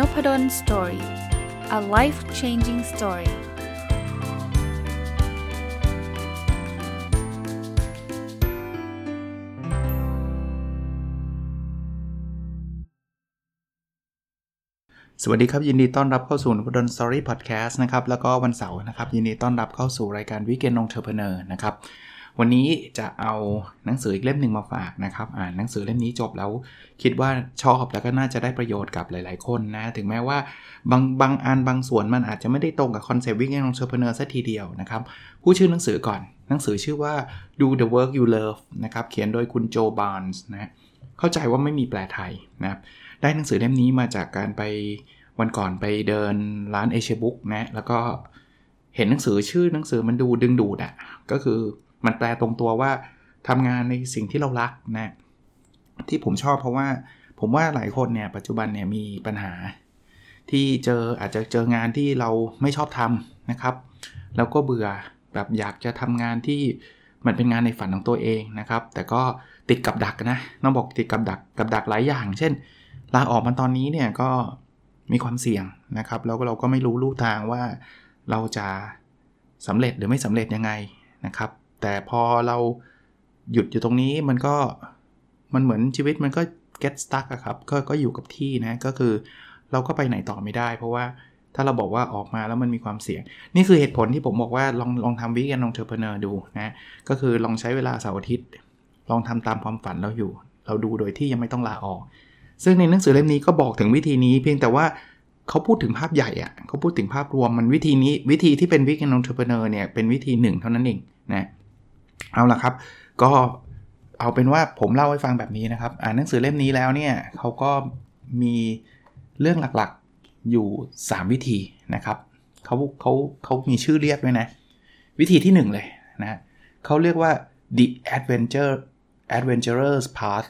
Nopadol Story a life changing story สวัสดีครับ ยินดีต้อนรับเข้าสู่ Nopadol Story Podcast นะครับ แล้วก็วันเสาร์นะครับ ยินดีต้อนรับเข้าสู่รายการ Weekend Entrepreneur นะครับ วันนี้จะเอาหนังสืออีกเล่มหนึ่งมาฝากนะครับ อ่านหนังสือเล่มนี้จบแล้วคิดว่าชอบแล้วก็น่าจะได้ประโยชน์กับหลาย ๆ คนนะ ถึงแม้ว่าบางบางอันบางส่วนมันอาจจะไม่ได้ตรงกับคอนเซปต์ Weekend Entrepreneur ซะทีเดียวนะครับพูดชื่อหนังสือก่อน หนังสือชื่อว่า Do the Work You Love นะครับ เขียนโดยคุณโจบาร์นส์นะ เข้าใจว่าไม่มีแปลไทยนะครับ ได้หนังสือเล่มนี้มาจากการไปวันก่อนไปเดินร้าน Asia Books นะ แล้วก็เห็นหนังสือชื่อหนังสือมันดูดึงดูดอะ่ะ ก็คือ มันแปลตรงตัวว่าทำงานในสิ่งที่เรารักนะที่ผมชอบเพราะว่าผมว่าหลายคนเนี่ยปัจจุบันเนี่ยมีปัญหา ที่เจออาจจะเจองานที่เราไม่ชอบทำนะครับ แล้วก็เบื่อแบบอยากจะทำงานที่มันเป็นงานในฝันของตัวเองนะครับ แต่ก็ติดกับดักนะน้องบอกติดกับดักกับดักหลายอย่าง เช่นลาออกมาตอนนี้เนี่ยก็มีความเสี่ยงนะครับแล้วเราก็ไม่รู้ลู่ทางว่าเราจะสำเร็จหรือไม่สำเร็จยังไงนะครับ แต่พอเราหยุดอยู่ตรงนี้มันก็มันเหมือนชีวิตมันก็ get stuck อะครับก็ก็อยู่กับที่นะก็คือเราก็ไปไหนต่อไม่ได้ เพราะว่าถ้าเราบอกว่าออกมาแล้วมันมีความเสี่ยง นี่คือเหตุผลที่ผมบอกว่าลองลองทำ Weekend Entrepreneur ดูนะก็คือลองใช้เวลาเสาร์อาทิตย์ ลองทำตามความฝันเราอยู่ เราดูโดยที่ยังไม่ต้องลาออก ซึ่งในหนังสือเล่มนี้ก็บอกถึงวิธีนี้ เพียงแต่ว่าเขาพูดถึงภาพใหญ่อะเขาพูดถึงภาพรวมมันวิธีนี้วิธีที่เป็นวิกแอนลองเทอร์เพเนอร์เนี่ยเป็นวิธีหนึ่งเท่านั้นเองนะ เอาละครับ ก็เอาเป็นว่าผมเล่าให้ฟังแบบนี้นะครับ อ่านหนังสือเล่มนี้แล้วเนี่ยเขาก็มีเรื่องหลักๆอยู่ 3 วิธีนะครับเขาเขาเขามีชื่อเรียกด้วยนะ วิธีที่ 1 เลยนะเขาเรียกว่า the adventure adventurer's path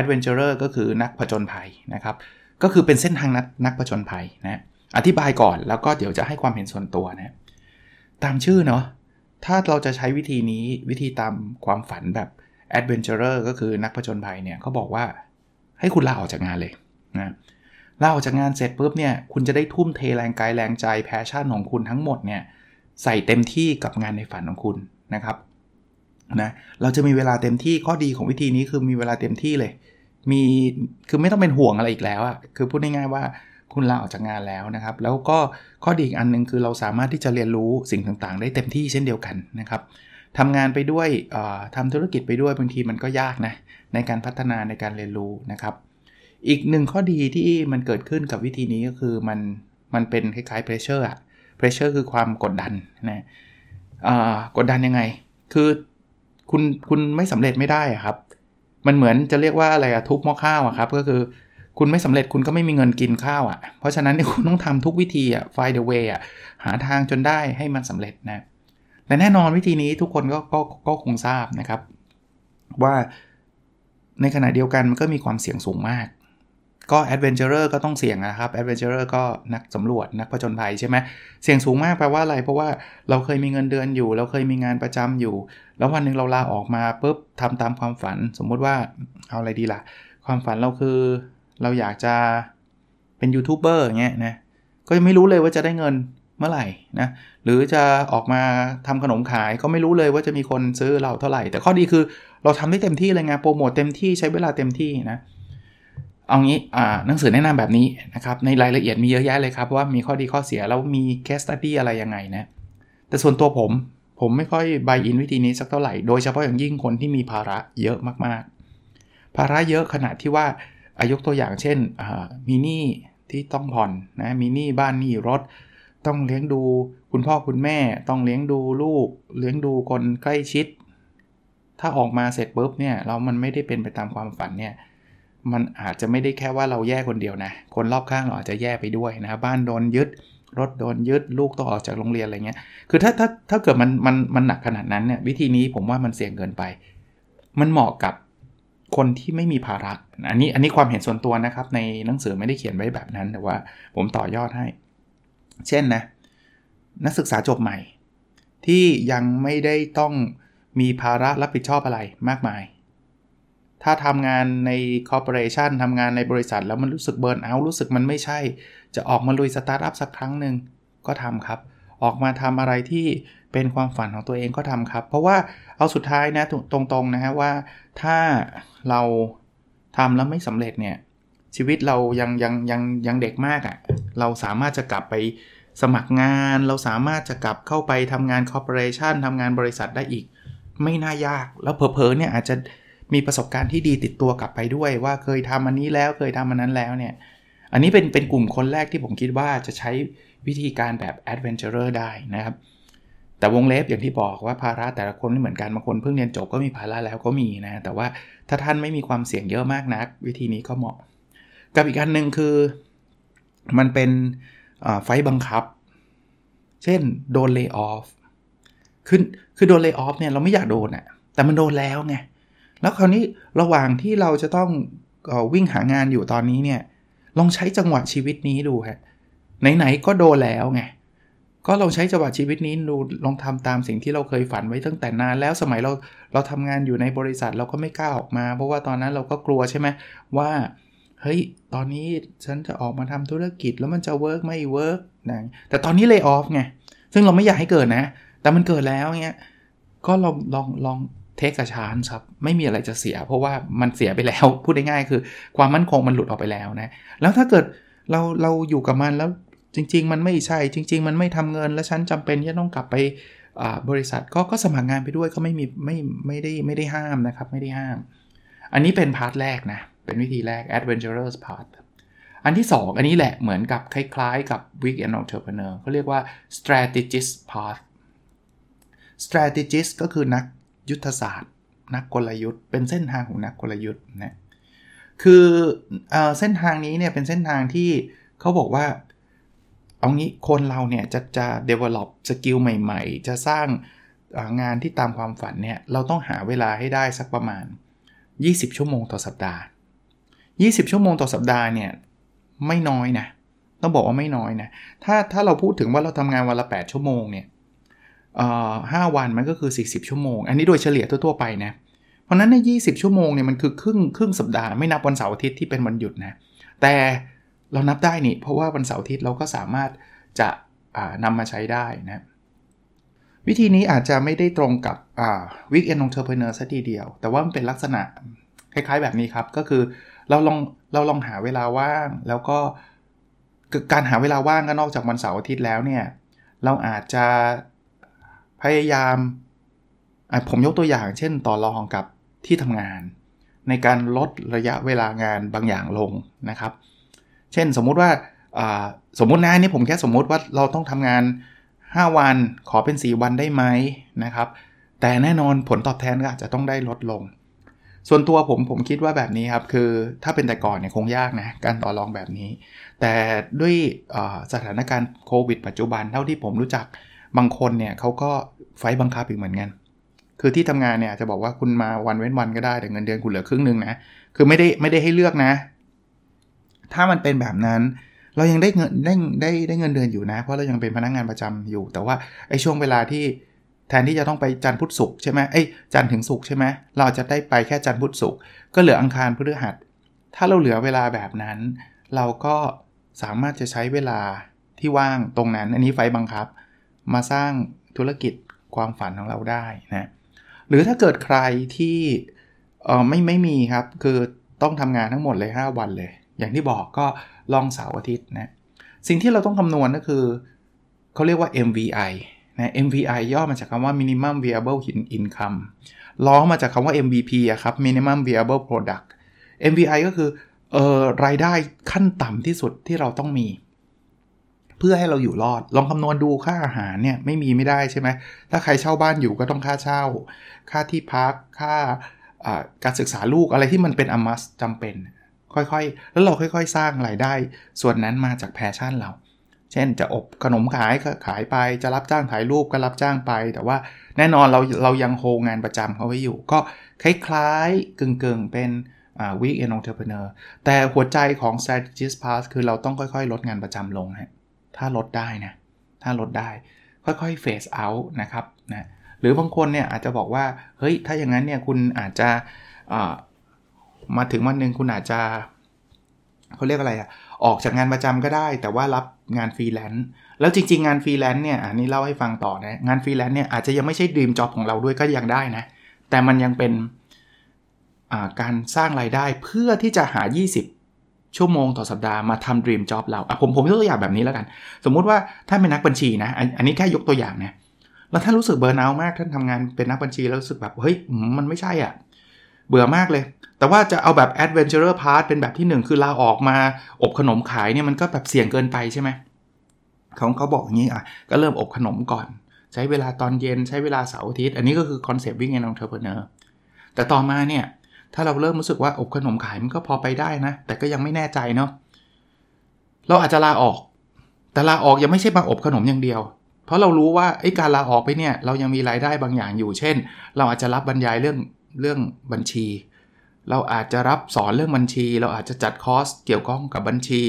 adventurer ก็คือนักผจญภัยนะครับ ก็คือเป็นเส้นทางนักนักผจญภัยนะ อธิบายก่อนแล้วก็เดี๋ยวจะให้ความเห็นส่วนตัวนะ ตามชื่อเนาะ ถ้าเราจะใช้วิธีนี้วิธีตามความฝันแบบ adventurer ก็คือนักผจญภัยเนี่ยเขาบอกว่าให้คุณลาออกจากงานเลยนะลาออกจากงานเสร็จปุ๊บเนี่ยคุณจะได้ทุ่มเทแรงกายแรงใจแพชชั่นของคุณทั้งหมดเนี่ยใส่เต็มที่กับงานในฝันของคุณนะครับนะเราจะมีเวลาเต็มที่ข้อดีของวิธีนี้คือมีเวลาเต็มที่เลย มีคือไม่ต้องเป็นห่วงอะไรอีกแล้วอะคือพูดง่ายๆว่า คุณลาออกจากงานแล้วนะครับ แล้วก็ข้อดีอีกอันนึงคือเราสามารถที่จะเรียนรู้สิ่งต่างๆ ได้เต็มที่เช่นเดียวกันนะครับทำงานไปด้วยทำธุรกิจไปด้วยบางทีมันก็ยากนะในการพัฒนาในการเรียนรู้นะครับ อีกหนึ่งข้อดีที่มันเกิดขึ้นกับวิธีนี้ก็คือมันมันเป็นคล้ายๆ pressure อะ pressure คือความกดดันนะกดดันยังไง คือคุณคุณไม่สำเร็จไม่ได้ครับ มันเหมือนจะเรียกว่าอะไรอะทุบหม้อข้าวอะครับ ก็คือ คุณไม่สำเร็จคุณก็ไม่มีเงินกินข้าวอะ่ะ เพราะฉะนั้นคุณต้องทำทุกวิธีอะ่ะ find the way อะ หาทางจนได้ให้มันสำเร็จนะ แต่แน่นอนวิธีนี้ทุกคนก็ก็ก็คงทราบนะครับ ว่าในขณะเดียวกันมันก็มีความเสี่ยงสูงมาก ก็ adventurer ก็ต้องเสี่ยงนะครับ adventurer ก็นักสำรวจนักผจญภัยใช่ไหมเสี่ยงสูงมากแปลว่าอะไร เพราะว่าเราเคยมีเงินเดือนอยู่ เราเคยมีงานประจำอยู่ แล้ววันหนึ่งเราลาออกมาปุ๊บทำตามความฝัน สมมุติว่าเอาอะไรดีละ่ะ ความฝันเราคือ เราอยากจะเป็นยูทูบเบอร์เงี้ยนะก็ยังไม่รู้เลยว่าจะได้เงินเมื่อไหร่นะหรือจะออกมาทำขนมขายก็ไม่รู้เลยว่าจะมีคนซื้อเราเท่าไหร่ แต่ข้อดีคือเราทำได้เต็มที่เลยไงโปรโมทเต็มที่ใช้เวลาเต็มที่นะเอางี้อ่าหนังสือแนะนำแบบนี้นะครับในรายละเอียดมีเยอะแยะเลยครับว่ามีข้อดีข้อเสียแล้วมี case study อะไรยังไงนะแต่ส่วนตัวผมผมไม่ค่อย buy in วิธีนี้สักเท่าไหร่ โดยเฉพาะอย่างยิ่งคนที่มีภาระเยอะมากๆ ภาระเยอะขนาดที่ว่า ยกตัวอย่างเช่นมีหนี้ที่ต้องผ่อนนะมีหนี้บ้านหนี้รถ ต้องเลี้ยงดูคุณพ่อคุณแม่ ต้องเลี้ยงดูลูก เลี้ยงดูคนใกล้ชิด ถ้าออกมาเสร็จปุ๊บเนี่ยเรามันไม่ได้เป็นไปตามความฝันเนี่ยมันอาจจะไม่ได้แค่ว่าเราแย่คนเดียวนะ คนรอบข้างเราอาจจะแย่ไปด้วยนะบ้านโดนยึด รถโดนยึดลูกต้องออกจากโรงเรียนอะไรเงี้ย คือถ้าถ้าถ้าเกิดมันมันมันหนักขนาดนั้นเนี่ยวิธีนี้ผมว่ามันเสี่ยงเกินไป มันเหมาะกับ คนที่ไม่มีภาระ อันนี้อันนี้ความเห็นส่วนตัวนะครับ ในหนังสือไม่ได้เขียนไว้แบบนั้นแต่ว่าผมต่อยอดให้ เช่นนะ นักศึกษาจบใหม่ ที่ยังไม่ได้ต้องมีภาระรับผิดชอบอะไรมากมาย ถ้าทำงานใน corporation ทำงานในบริษัทแล้วมันรู้สึก burn out รู้สึกมันไม่ใช่ จะออกมาลุยสตาร์ทอัพสักครั้งหนึ่งก็ทำครับ ออกมาทำอะไรที่ เป็นความฝันของตัวเองก็ทำครับ เพราะว่าเอาสุดท้ายนะตรงๆนะฮะว่าถ้าเราทำแล้วไม่สำเร็จเนี่ยชีวิตเรายังยังยังยังเด็กมากอะ่ะเราสามารถจะกลับไปสมัครงานเราสามารถจะกลับเข้าไปทำงานคอร์ปอเรชันทำงานบริษัทได้อีก ไม่น่ายากแล้วเพอๆเนี่ยอาจจะมีประสบการณ์ที่ดีติดตัวกลับไปด้วย ว่าเคยทำอันนี้แล้วเคยทำอันนั้นแล้วเนี่ย อันนี้เป็นเป็นกลุ่มคนแรกที่ผมคิดว่าจะใช้วิธีการแบบ adventurer ได้นะครับ แต่วงเล็บอย่างที่บอกว่าภาระแต่ละคนไม่เหมือนกันบางคนเพิ่งเรียนจบก็มีภาระแล้วก็มีนะ แต่ว่าถ้าท่านไม่มีความเสี่ยงเยอะมากนัก วิธีนี้ก็เหมาะ กับอีกอันหนึ่งคือ มันเป็นไฟบังคับ เช่นโดนเลิกออฟคือคือโดนเลิกออฟเนี่ยเราไม่อยากโดนอะแต่มันโดนแล้วไงแล้วคราวนี้ระหว่างที่เราจะต้องวิ่งหางานอยู่ตอนนี้เนี่ยลองใช้จังหวะชีวิตนี้ดูฮะไหนๆก็โดนแล้วไง ก็ลองใช้จังหวะชีวิตนี้ดูลองทำตามสิ่งที่เราเคยฝันไว้ตั้งแต่นานแล้วสมัยเราเราทำงานอยู่ในบริษัทเราก็ไม่กล้าออกมา เพราะว่าตอนนั้นเราก็กลัวใช่ไหมว่าเฮ้ยตอนนี้ฉันจะออกมาทำธุรกิจแล้วมันจะ work ไม่ work นะแต่ตอนนี้ lay off ไงซึ่งเราไม่อยากให้เกิดนะ แต่มันเกิดแล้วเงี้ยก็ลองลองลอง take a chance ครับไม่มีอะไรจะเสีย เพราะว่ามันเสียไปแล้วพูดง่ายๆคือ ความมั่นคงมันหลุดออกไปแล้วนะแล้วถ้าเกิดเราเราอยู่กับมันแล้ว จริง ๆ มันไม่ใช่ จริง ๆ มันไม่ทำเงิน แล้วฉันจำเป็นที่ต้องกลับไปบริษัทก็ก็สมัครงานไปด้วยก็ไม่มีไม่ไม่ได้ไม่ได้ห้ามนะครับ ไม่ได้ห้าม อันนี้เป็นพาร์ทแรกนะ เป็นวิธีแรก adventurous part อันที่ 2 อันนี้แหละเหมือนกับคล้ายๆ กับ weekend entrepreneur เขาเรียกว่า strategist path strategist ก็คือนักยุทธศาสตร์ นักกลยุทธ์ เป็นเส้นทางของนักกลยุทธ์นะคือเอเส้นทางนี้เนี่ยเป็นเส้นทางที่เขาบอกว่า เอางี้คนเราเนี่ยจะจะ develop สกิลใหม่ ๆ จะสร้างงานที่ตามความฝันเนี่ยเราต้องหาเวลาให้ได้สักประมาณ 20 ชั่วโมงต่อสัปดาห์ 20 ชั่วโมงต่อสัปดาห์เนี่ยไม่น้อยนะต้องบอกว่าไม่น้อยนะถ้าถ้าเราพูดถึงว่าเราทำงานวันละ 8 ชั่วโมงเนี่ยห้าวันมันก็คือ 40 ชั่วโมง อันนี้โดยเฉลี่ยทั่วๆไปนะเพราะนั้นใน 20 ชั่วโมงเนี่ยมันคือครึ่งครึ่งสัปดาห์ไม่นับวันเสาร์อาทิตย์ที่เป็นวันหยุดนะแต่ เรานับได้นี่ เพราะว่าวันเสาร์อาทิตย์เราก็สามารถจะนำมาใช้ได้นะวิธีนี้อาจจะไม่ได้ตรงกับ weekend entrepreneur ซะทีเดียว แต่ว่ามันเป็นลักษณะคล้ายๆแบบนี้ครับ ก็คือเราลองเราลองหาเวลาว่าง แล้วก็การหาเวลาว่างก็นอกจากวันเสาร์อาทิตย์แล้วเนี่ย เราอาจจะพยายามผมยกตัวอย่าง เช่น ต่อรองกับที่ทำงาน ในการลดระยะเวลางานบางอย่างลงนะครับ เช่นสมมุติว่าสมมุตินะนี่ผมแค่สมมุติว่าเราต้องทำงาน 5 วันขอเป็น 4 วันได้ไหมนะครับ แต่แน่นอนผลตอบแทนก็อาจจะต้องได้ลดลง ส่วนตัวผมผมคิดว่าแบบนี้ครับ คือถ้าเป็นแต่ก่อนเนี่ยคงยากนะ การต่อรองแบบนี้ แต่ด้วยสถานการณ์โควิดปัจจุบันเท่าที่ผมรู้จักบางคนเนี่ยเขาก็ไฟบังคับอีกเหมือนกัน คือที่ทำงานเนี่ยจะบอกว่าคุณมาวันเว้นวันก็ได้แต่เงินเดือนคุณเหลือครึ่งหนึ่งนะ คือไม่ได้ไม่ได้ให้เลือกนะ ถ้ามันเป็นแบบนั้น เรายังได้เงินได้ได้ได้เงินเดือนอยู่นะ เพราะเรายังเป็นพนักงงานประจำอยู่ แต่ว่าไอ้ช่วงเวลาที่แทนที่จะต้องไปจันทร์พุธศุกร์ใช่ไหมไอ้จันทร์ถึงศุกร์ใช่ไหมเราจะได้ไปแค่จันทร์พุธศุกร์ก็เหลืออังคารพฤหัส ถ้าเราเหลือเวลาแบบนั้น เราก็สามารถจะใช้เวลาที่ว่างตรงนั้น อันนี้ไฟบังคับ มาสร้างธุรกิจความฝันของเราได้นะหรือถ้าเกิดใครที่เออไม่ไม่มีครับ คือต้องทำงานทั้งหมดเลย 5 วันเลย อย่างที่บอกก็ลองเสาร์อาทิตย์นะสิ่งที่เราต้องคำนวณก็คือเขาเรียกว่า MVI นะ MVI ย่อมาจากคำว่า Minimum Viable Income ล้อมาจากคำว่า MVP อะครับ Minimum Viable Product MVI ก็คือเอ่อรายได้ขั้นต่ำที่สุดที่เราต้องมี เพื่อให้เราอยู่รอด ลองคำนวณดูค่าอาหารเนี่ยไม่มีไม่ได้ใช่ไหมถ้าใครเช่าบ้านอยู่ก็ต้องค่าเช่า ค่าที่พักค่าการศึกษาลูกอะไรที่มันเป็น a must จำเป็น ค่อยๆ แล้วเราค่อยๆ สร้างรายได้ ส่วนนั้นมาจาก passion เรา เช่นจะอบขนมขายก็ขายไปจะรับจ้างถ่ายรูปก็รับจ้างไป แต่ว่าแน่นอนเราเรายังโฮงานประจำเขาไว้อยู่ ก็คล้ายๆกึ่งๆเป็น weekend entrepreneur แต่หัวใจของ strategist path คือเราต้องค่อยๆ ลดงานประจำลงฮะถ้าลดได้นะถ้าลดได้ค่อยๆ phase out นะครับนะหรือบางคนเนี่ยอาจจะบอกว่า เฮ้ย ถ้าอย่างนั้นเนี่ยคุณอาจจะ มาถึงวันหนึ่งคุณอาจจะเขาเรียกอะไรอะออกจากงานประจำก็ได้ แต่ว่ารับงานฟรีแลนซ์แล้วจริง ๆ งานฟรีแลนซ์เนี่ยอันนี้เล่าให้ฟังต่อนะงานฟรีแลนซ์เนี่ยอาจจะยังไม่ใช่ dream job ของเราด้วยก็ยังได้นะ แต่มันยังเป็นการสร้างรายได้เพื่อที่จะหา 20 ชั่วโมงต่อสัปดาห์มาทำดีมจ็อบเราอะผมผมยกตัวอย่างแบบนี้แล้วกัน สมมุติว่าถ้าเป็นนักบัญชีนะ อันนี้แค่ยกตัวอย่างนะแล้วท่านรู้สึกเบอร์นามากท่านทำงานเป็นนักบัญชีแล้วรู้สึกแบบเฮ้ยมันไม่ใช่อะ เบื่อมากเลย แต่ว่าจะเอาแบบ adventurer part เป็นแบบที่ 1 คือลาออกมาอบขนมขายเนี่ยมันก็แบบเสี่ยงเกินไปใช่ไหมเขาเขาบอกอย่างนี้อะก็เริ่มอบขนมก่อน ใช้เวลาตอนเย็นใช้เวลาเสาร์อาทิตย์ อันนี้ก็คือคอนเซปต์ weekend entrepreneur แต่ต่อมาเนี่ยถ้าเราเริ่มรู้สึกว่าอบขนมขายมันก็พอไปได้นะ แต่ก็ยังไม่แน่ใจเนาะเราอาจจะลาออก แต่ลาออกยังไม่ใช่มาอบขนมอย่างเดียว เพราะเรารู้ว่าไอ้การลาออกไปเนี่ยเรายังมีรายได้บางอย่างอยู่ เช่น เราอาจจะรับบรรยายเรื่อง เรื่องบัญชี เราอาจจะรับสอนเรื่องบัญชี เราอาจจะจัดคอร์สเกี่ยวข้องกับบัญชี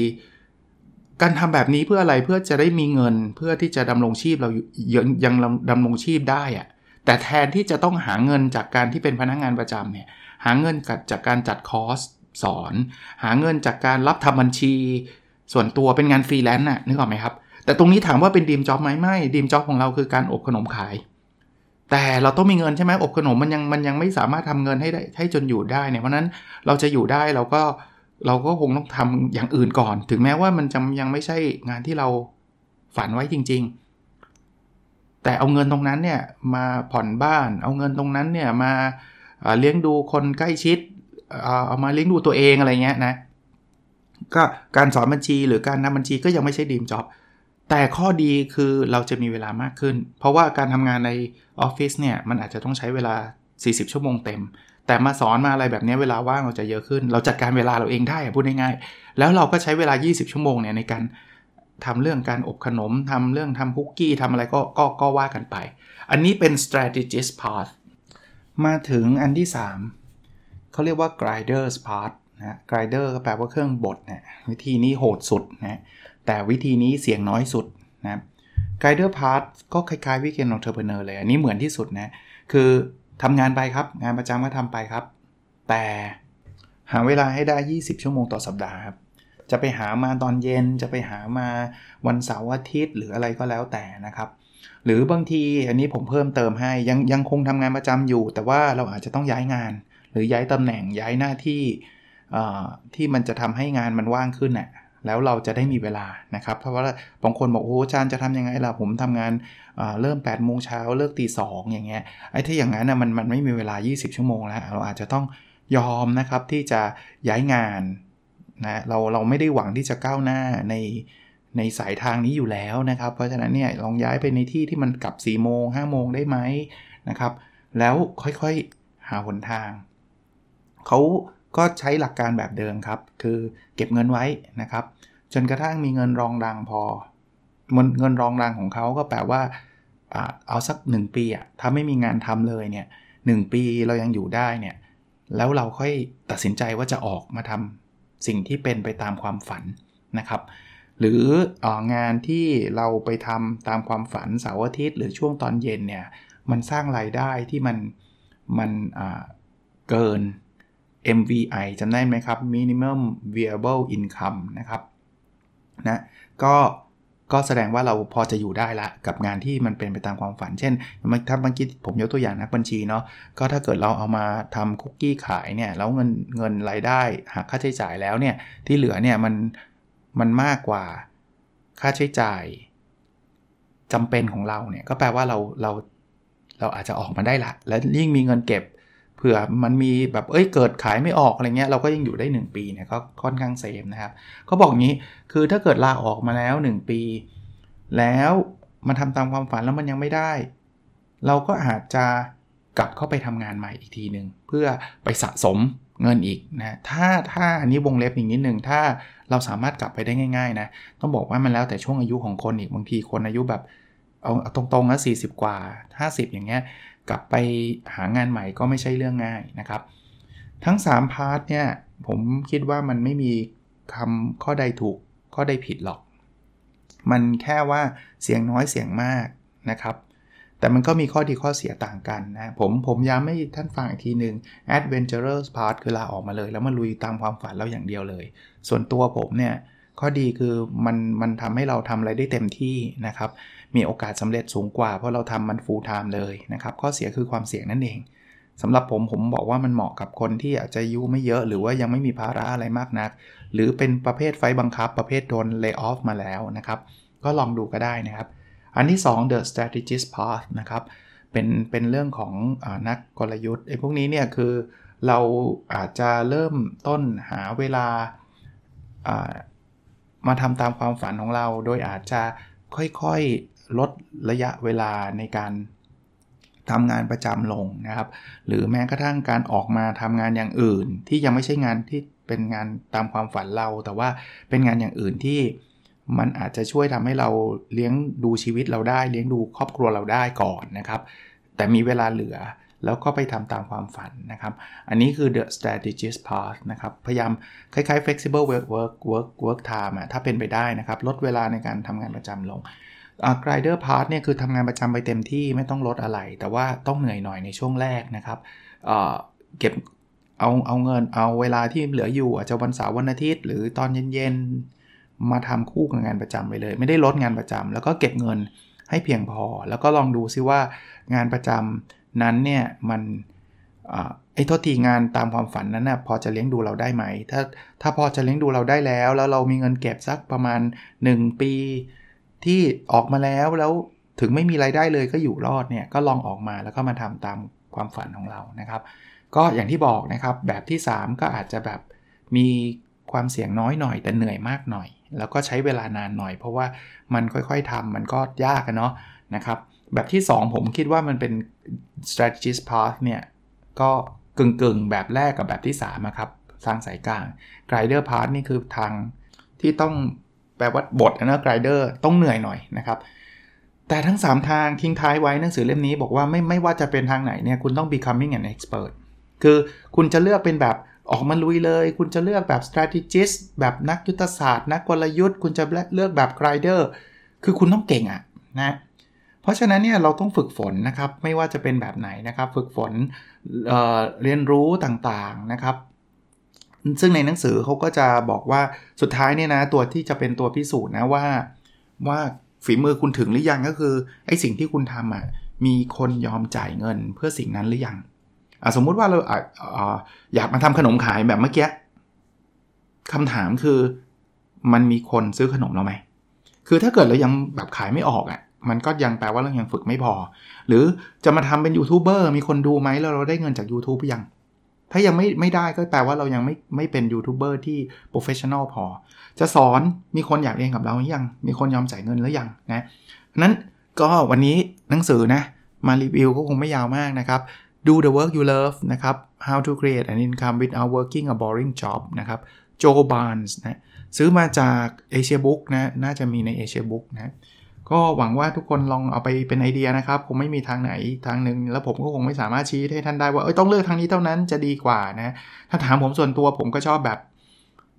การทำแบบนี้เพื่ออะไรเพื่อจะได้มีเงินเพื่อที่จะดำรงชีพเรายังยังดำรงชีพได้อะแต่แทนที่จะต้องหาเงินจากการที่เป็นพนักงานประจำเนี่ยหาเงินจากการจัดคอร์สสอน หาเงินจากการรับทำบัญชี ส่วนตัวเป็นงานฟรีแลนซ์น่ะนึกออกไหมครับ แต่ตรงนี้ถามว่าเป็น dream job ไหมไม่ dream job ของเราคือการอบขนมขาย แต่เราต้องมีเงินใช่ไหมอบขนมมันยังมันยังไม่สามารถทำเงินให้ได้ให้จนอยู่ได้เนี่ยเพราะนั้นเราจะอยู่ได้เราก็เราก็คงต้องทำอย่างอื่นก่อน ถึงแม้ว่ามันจะยังไม่ใช่งานที่เราฝันไว้จริง ๆ แต่เอาเงินตรงนั้นเนี่ยมาผ่อนบ้าน เอาเงินตรงนั้นเนี่ยมาเลี้ยงดูคนใกล้ชิดเอามาเลี้ยงดูตัวเองอะไรเงี้ยนะก็การสอนบัญชีหรือการนำบัญชีก็ยังไม่ใช่ดีมจ็อบ แต่ข้อดีคือเราจะมีเวลามากขึ้น เพราะว่าการทำงานในออฟฟิศเนี่ย มันอาจจะต้องใช้เวลา 40 ชั่วโมงเต็ม แต่มาสอนมาอะไรแบบนี้เวลาว่างเราจะเยอะขึ้น เราจัดการเวลาเราเองได้พูดง่ายๆ แล้วเราก็ใช้เวลา 20 ชั่วโมงเนี่ยในการทำเรื่องการอบขนมทำเรื่องทำคุกกี้ทำอะไรก็ก็ก็ว่ากันไป อันนี้เป็น strategist path มาถึงอันที่ 3 เขาเรียกว่า grinders part นะ grinder ก็แปลว่าเครื่องบดนะวิธีนี้โหดสุดนะ แต่วิธีนี้เสี่ยงน้อยสุดนะ grinder part ก็คล้ายๆวิกเกน entrepreneur เลย อันนี้เหมือนที่สุดนะ คือทำงานไปครับ งานประจำก็ทำไปครับ แต่หาเวลาให้ได้ 20 ชั่วโมงต่อสัปดาห์ครับ จะไปหามาตอนเย็น จะไปหามาวันเสาร์อาทิตย์หรืออะไรก็แล้วแต่นะครับ หรือบางทีอันนี้ผมเพิ่มเติมให้ยังยังคงทำงานประจำอยู่ แต่ว่าเราอาจจะต้องย้ายงาน หรือย้ายตำแหน่งย้ายหน้าที่ที่มันจะทำให้งานมันว่างขึ้นน่ะ แล้วเราจะได้มีเวลานะครับ เพราะว่าบางคนบอกโอ้อาจารย์จะทำยังไงล่ะผมทำงานเริ่ม8ปดโมงเช้าเลิกตีสองอย่างเงี้ยไอ้ถ้าอย่างนั้นนะมันมันไม่มีเวลา 20 ชั่วโมงแล้วเราอาจจะต้องยอมนะครับที่จะย้ายงานนะเราเราไม่ได้หวังที่จะก้าวหน้าในในสายทางนี้อยู่แล้วนะครับ เพราะฉะนั้นเนี่ยลองย้ายไปในที่ที่มันกลับ4ี่โมงห้าโมงได้ไหมนะครับ แล้วค่อยๆหาหนทางเขา ก็ใช้หลักการแบบเดิมครับ คือเก็บเงินไว้นะครับ จนกระทั่งมีเงินรองรังพอ เงินรองรังของเขาก็แปลว่าเอาสัก 1 ปีอะถ้าไม่มีงานทำเลยเนี่ยหปีเรายังอยู่ได้เนี่ยแล้วเราค่อยตัดสินใจว่าจะออกมาทำสิ่งที่เป็นไปตามความฝันนะครับ หรือองานที่เราไปทำตามความฝันเสาร์อาทิตย์หรือช่วงตอนเย็นเนี่ยมันสร้างรายได้ที่มันมันเกิน MVI จำได้ไหมครับ Minimum Viable Income นะครับนะก็ก็แสดงว่าเราพอจะอยู่ได้ละกับงานที่มันเป็นไปตามความฝัน เช่นถ้าเมื่อกี้ผมยกตัวอย่างนักบัญชีเนาะก็ถ้าเกิดเราเอามาทำคุกกี้ขายเนี่ยแล้วเงินเงินรายได้หักค่าใช้จ่ายแล้วเนี่ยที่เหลือเนี่ยมันมันมากกว่าค่าใช้จ่ายจำเป็นของเราเนี่ยก็แปลว่าเราเราเราอาจจะออกมาได้ละ และยิ่งมีเงินเก็บ ผื่อมันมีแบบเอ้ยเกิดขายไม่ออกอะไรเงี้ยเราก็ยังอยู่ได้ 1 ปีเนี่ยก็ค่อนข้างเซฟนะครับเขาบอกงี้คือถ้าเกิดลาออกมาแล้ว 1 ปี แล้วมันทำตามความฝันแล้วมันยังไม่ได้ เราก็อาจจะกลับเข้าไปทำงานใหม่อีกทีหนึ่งเพื่อไปสะสมเงินอีกนะถ้าถ้าอันนี้วงเล็บอีกนิดหนึ่งถ้าเราสามารถกลับไปได้ง่ายๆนะต้องบอกว่ามันแล้วแต่ช่วงอายุของคนอีกบางทีคนอายุแบบเอาตรงๆนะ40กว่า 50 อย่างเงี้ย กลับไปหางานใหม่ก็ไม่ใช่เรื่องง่ายนะครับ ทั้ง 3 พาร์ทเนี่ยผมคิดว่ามันไม่มีคำข้อใดถูกข้อใดผิดหรอก มันแค่ว่าเสียงน้อยเสียงมากนะครับ แต่มันก็มีข้อดีข้อเสียต่างกันนะ ผมผมย้ำให้ท่านฟังอีกทีหนึ่ง adventurous part คือลาออกมาเลย แล้วมาลุยตามความฝันเราอย่างเดียวเลย ส่วนตัวผมเนี่ย ข้อดีคือมันมันทำให้เราทำอะไรได้เต็มที่นะครับ มีโอกาสสำเร็จสูงกว่า เพราะเราทำมัน full time เลยนะครับ ข้อเสียคือความเสี่ยงนั่นเองสำหรับผมผมบอกว่ามันเหมาะกับคนที่อาจจะยุไม่เยอะหรือว่ายังไม่มีภาระอะไรมากนัก หรือเป็นประเภทไฟบังคับ ประเภทโดน lay off มาแล้วนะครับ ก็ลองดูก็ได้นะครับ อันที่ 2 the strategist path นะครับเป็นเป็นเรื่องของอนักกลยุทธ์ไอ้พวกนี้เนี่ยคือเราอาจจะเริ่มต้นหาเวลา มาทำตามความฝันของเรา โดยอาจจะค่อยๆลดระยะเวลาในการทำงานประจำลงนะครับ หรือแม้กระทั่งการออกมาทำงานอย่างอื่น ที่ยังไม่ใช่งานที่เป็นงานตามความฝันเรา แต่ว่าเป็นงานอย่างอื่นที่มันอาจจะช่วยทำให้เราเลี้ยงดูชีวิตเราได้ เลี้ยงดูครอบครัวเราได้ก่อนนะครับ แต่มีเวลาเหลือ แล้วก็ไปทำตามความฝันนะครับ อันนี้คือ the strategist path นะครับ พยายามคล้ายๆ flexible work work work work time ถ้าเป็นไปได้นะครับ ลดเวลาในการทำงานประจำลง grinder part เนี่ยคือทำงานประจำไปเต็มที่ไม่ต้องลดอะไร แต่ว่าต้องเหนื่อยหน่อยในช่วงแรกนะครับเก็บเอาเอาเงินเอาเวลาที่เหลืออยู่อาจจะวันเสาร์วันอาทิตย์ หรือตอนเย็นๆ มาทำคู่กับงานประจำไปเลย ไม่ได้ลดงานประจำแล้วก็เก็บเงินให้เพียงพอ แล้วก็ลองดูซิว่างานประจำ นั้นเนี่ยมันไอ้โทษทีงานตามความฝันนั้นนะ่ะพอจะเลี้ยงดูเราได้ไหม ถ้าถ้าพอจะเลี้ยงดูเราได้แล้ว แล้วเรามีเงินเก็บสักประมาณ 1 ปีที่ออกมาแล้วแล้วถึงไม่มีไรายได้เลยก็อยู่รอดเนี่ยก็ลองออกมาแล้วก็มาทำตามความฝันของเรานะครับ ก็อย่างที่บอกนะครับแบบที่ 3 ก็อาจจะแบบมีความเสี่ยงน้อยหน่อยแต่เหนื่อยมากหน่อย แล้วก็ใช้เวลานานหน่อย เพราะว่ามันค่อยๆทำมันก็ยากนะเนาะนะครับแบบที่ 2 ผมคิดว่ามันเป็น strategist path เนี่ย ก็กึ่งๆ แบบแรกกับแบบที่3ครับ ทางสายกลาง grinder path นี่คือทางที่ต้องแปลว่าบทนะไกรเดอร์ต้องเหนื่อยหน่อยนะครับ แต่ทั้ง 3 ทางทิ้งท้ายไว้หนังสือเล่มนี้บอกว่าไม่ไม่ว่าจะเป็นทางไหนเนี่ยคุณต้อง becoming an expert คือคุณจะเลือกเป็นแบบออกมาลุยเลย คุณจะเลือกแบบ strategist แบบนักยุทธศาสตร์ นักกลยุทธ์ คุณจะเลือกแบบไกรเดอร์คือคุณต้องเก่งอะนะ เพราะฉะนั้นเนี่ยเราต้องฝึกฝนนะครับ ไม่ว่าจะเป็นแบบไหนนะครับ ฝึกฝนเเรียนรู้ต่างๆนะครับ ซึ่งในหนังสือเขาก็จะบอกว่าสุดท้ายเนี่ยนะตัวที่จะเป็นตัวพิสูจน์นะว่าว่าฝีมือคุณถึงหรือยังก็คือไอ้สิ่งที่คุณทำอะมีคนยอมจ่ายเงินเพื่อสิ่งนั้นหรือยังสมมุติว่าเราอยากมาทำขนมขายแบบเมื่อกี้คำถามคือมันมีคนซื้อขนมเราไหม คือถ้าเกิดเรายังแบบขายไม่ออกอะ มันก็ยังแปลว่าเรายังฝึกไม่พอ หรือจะมาทำเป็นยูทูบเบอร์มีคนดูไหมแล้วเราได้เงินจาก YouTube ยัง ถ้ายังไม่ไม่ได้ก็แปลว่าเรายังไม่ไม่เป็นยูทูบเบอร์ที่ professional พอ จะสอนมีคนอยากเรียนกับเราหรือยัง มีคนยอมจ่ายเงินหรือยังนะนั้นก็วันนี้หนังสือนะ มารีวิวก็คงไม่ยาวมากนะครับ Do the work you love นะครับ How to create an income without working a boring job นะครับโจบานส์นะซื้อมาจากเอเชียบุ๊กนะ น่าจะมีในเอเชียบุ๊กนะ ก็หวังว่าทุกคนลองเอาไปเป็นไอเดียนะครับ คงไม่มีทางไหนทางหนึ่ง แล้วผมก็คงไม่สามารถชี้ให้ท่านได้ว่าเอ้ยต้องเลือกทางนี้เท่านั้นจะดีกว่านะ ถ้าถามผมส่วนตัวผมก็ชอบแบบ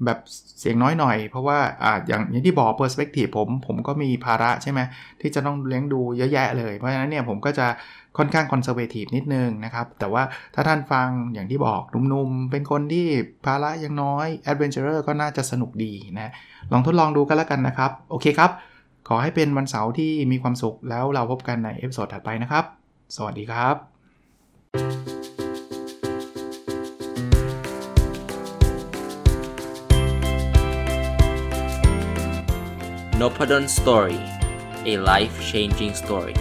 แบบเสี่ยงน้อยหน่อย เพราะว่าอ่าอย่างอย่างที่บอก perspective ผมผมก็มีภาระใช่ไหมที่จะต้องเลี้ยงดูเยอะแยะเลย เพราะฉะนั้นเนี่ยผมก็จะค่อนข้าง conservative นิดนึงนะครับ แต่ว่าถ้าท่านฟังอย่างที่บอกหนุ่มๆ เป็นคนที่ภาระยังน้อย adventure ก็น่าจะสนุกดีนะ ลองทดลองดูกันแล้วกันนะครับ โอเคครับ ขอให้เป็นวันเสาร์ที่มีความสุขแล้วเราพบกันใน episode ถัดไปนะครับ สวัสดีครับ n o p a d o n Story a life changing story